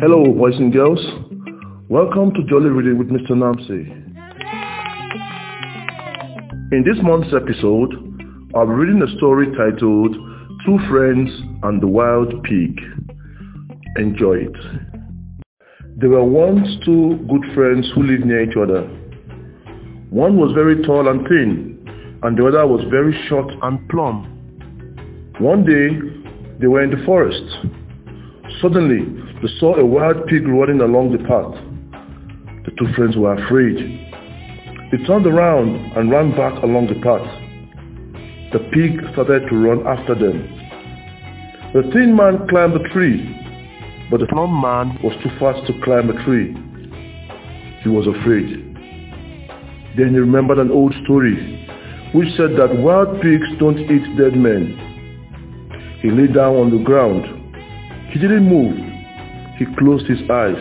Hello, boys and girls. Welcome to Jolly Reading with Mr. Namse. In this month's episode, I'll be reading a story titled Two Friends and the Wild Pig. Enjoy it. There were once two good friends who lived near each other. One was very tall and thin, and the other was very short and plump. One day, they were in the forest. Suddenly, they saw a wild pig running along the path. The two friends were afraid. They turned around and ran back along the path. The pig started to run after them. The thin man climbed the tree, but the plump man was too fast to climb a tree. He was afraid. Then he remembered an old story which said that wild pigs don't eat dead men. He lay down on the ground. He didn't move. He closed his eyes.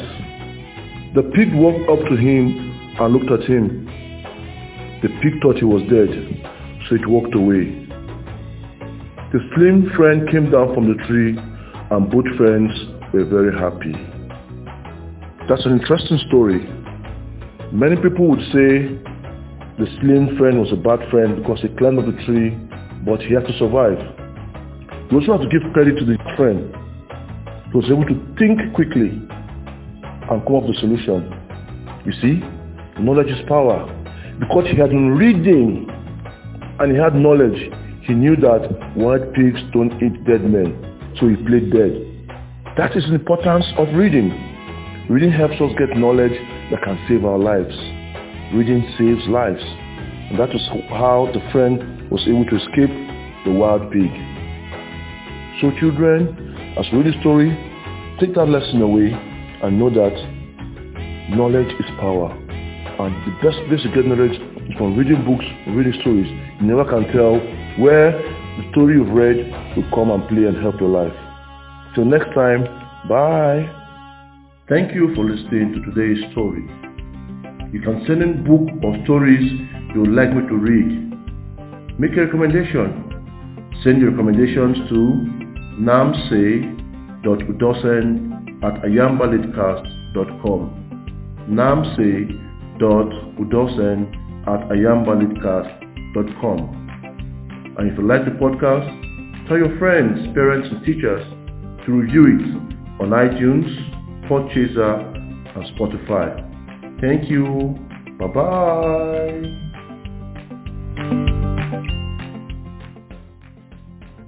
The pig walked up to him and looked at him. The pig thought he was dead, so it walked away. The slim friend came down from the tree and both friends were very happy. That's an interesting story. Many people would say the slim friend was a bad friend because he climbed up the tree, but he had to survive. We also have to give credit to the friend. He was able to think quickly and come up with a solution. You see, knowledge is power. Because he had been reading and he had knowledge, he knew that wild pigs don't eat dead men. So he played dead. That is the importance of reading. Reading helps us get knowledge that can save our lives. Reading saves lives. And that is how the friend was able to escape the wild pig. So children, as we read the story, take that lesson away and know that knowledge is power. And the best place to get knowledge is from reading books, reading stories. You never can tell where the story you've read will come and play and help your life. Till next time, bye. Thank you for listening to today's story. You can send in book or stories you would like me to read. Make a recommendation. Send your recommendations to namse.udosen at ayambalitcast.com namse.udosen at ayambalitcast.com And if you like the podcast, tell your friends, parents, and teachers to review it on iTunes, Podchaser, and Spotify. Thank you. Bye-bye.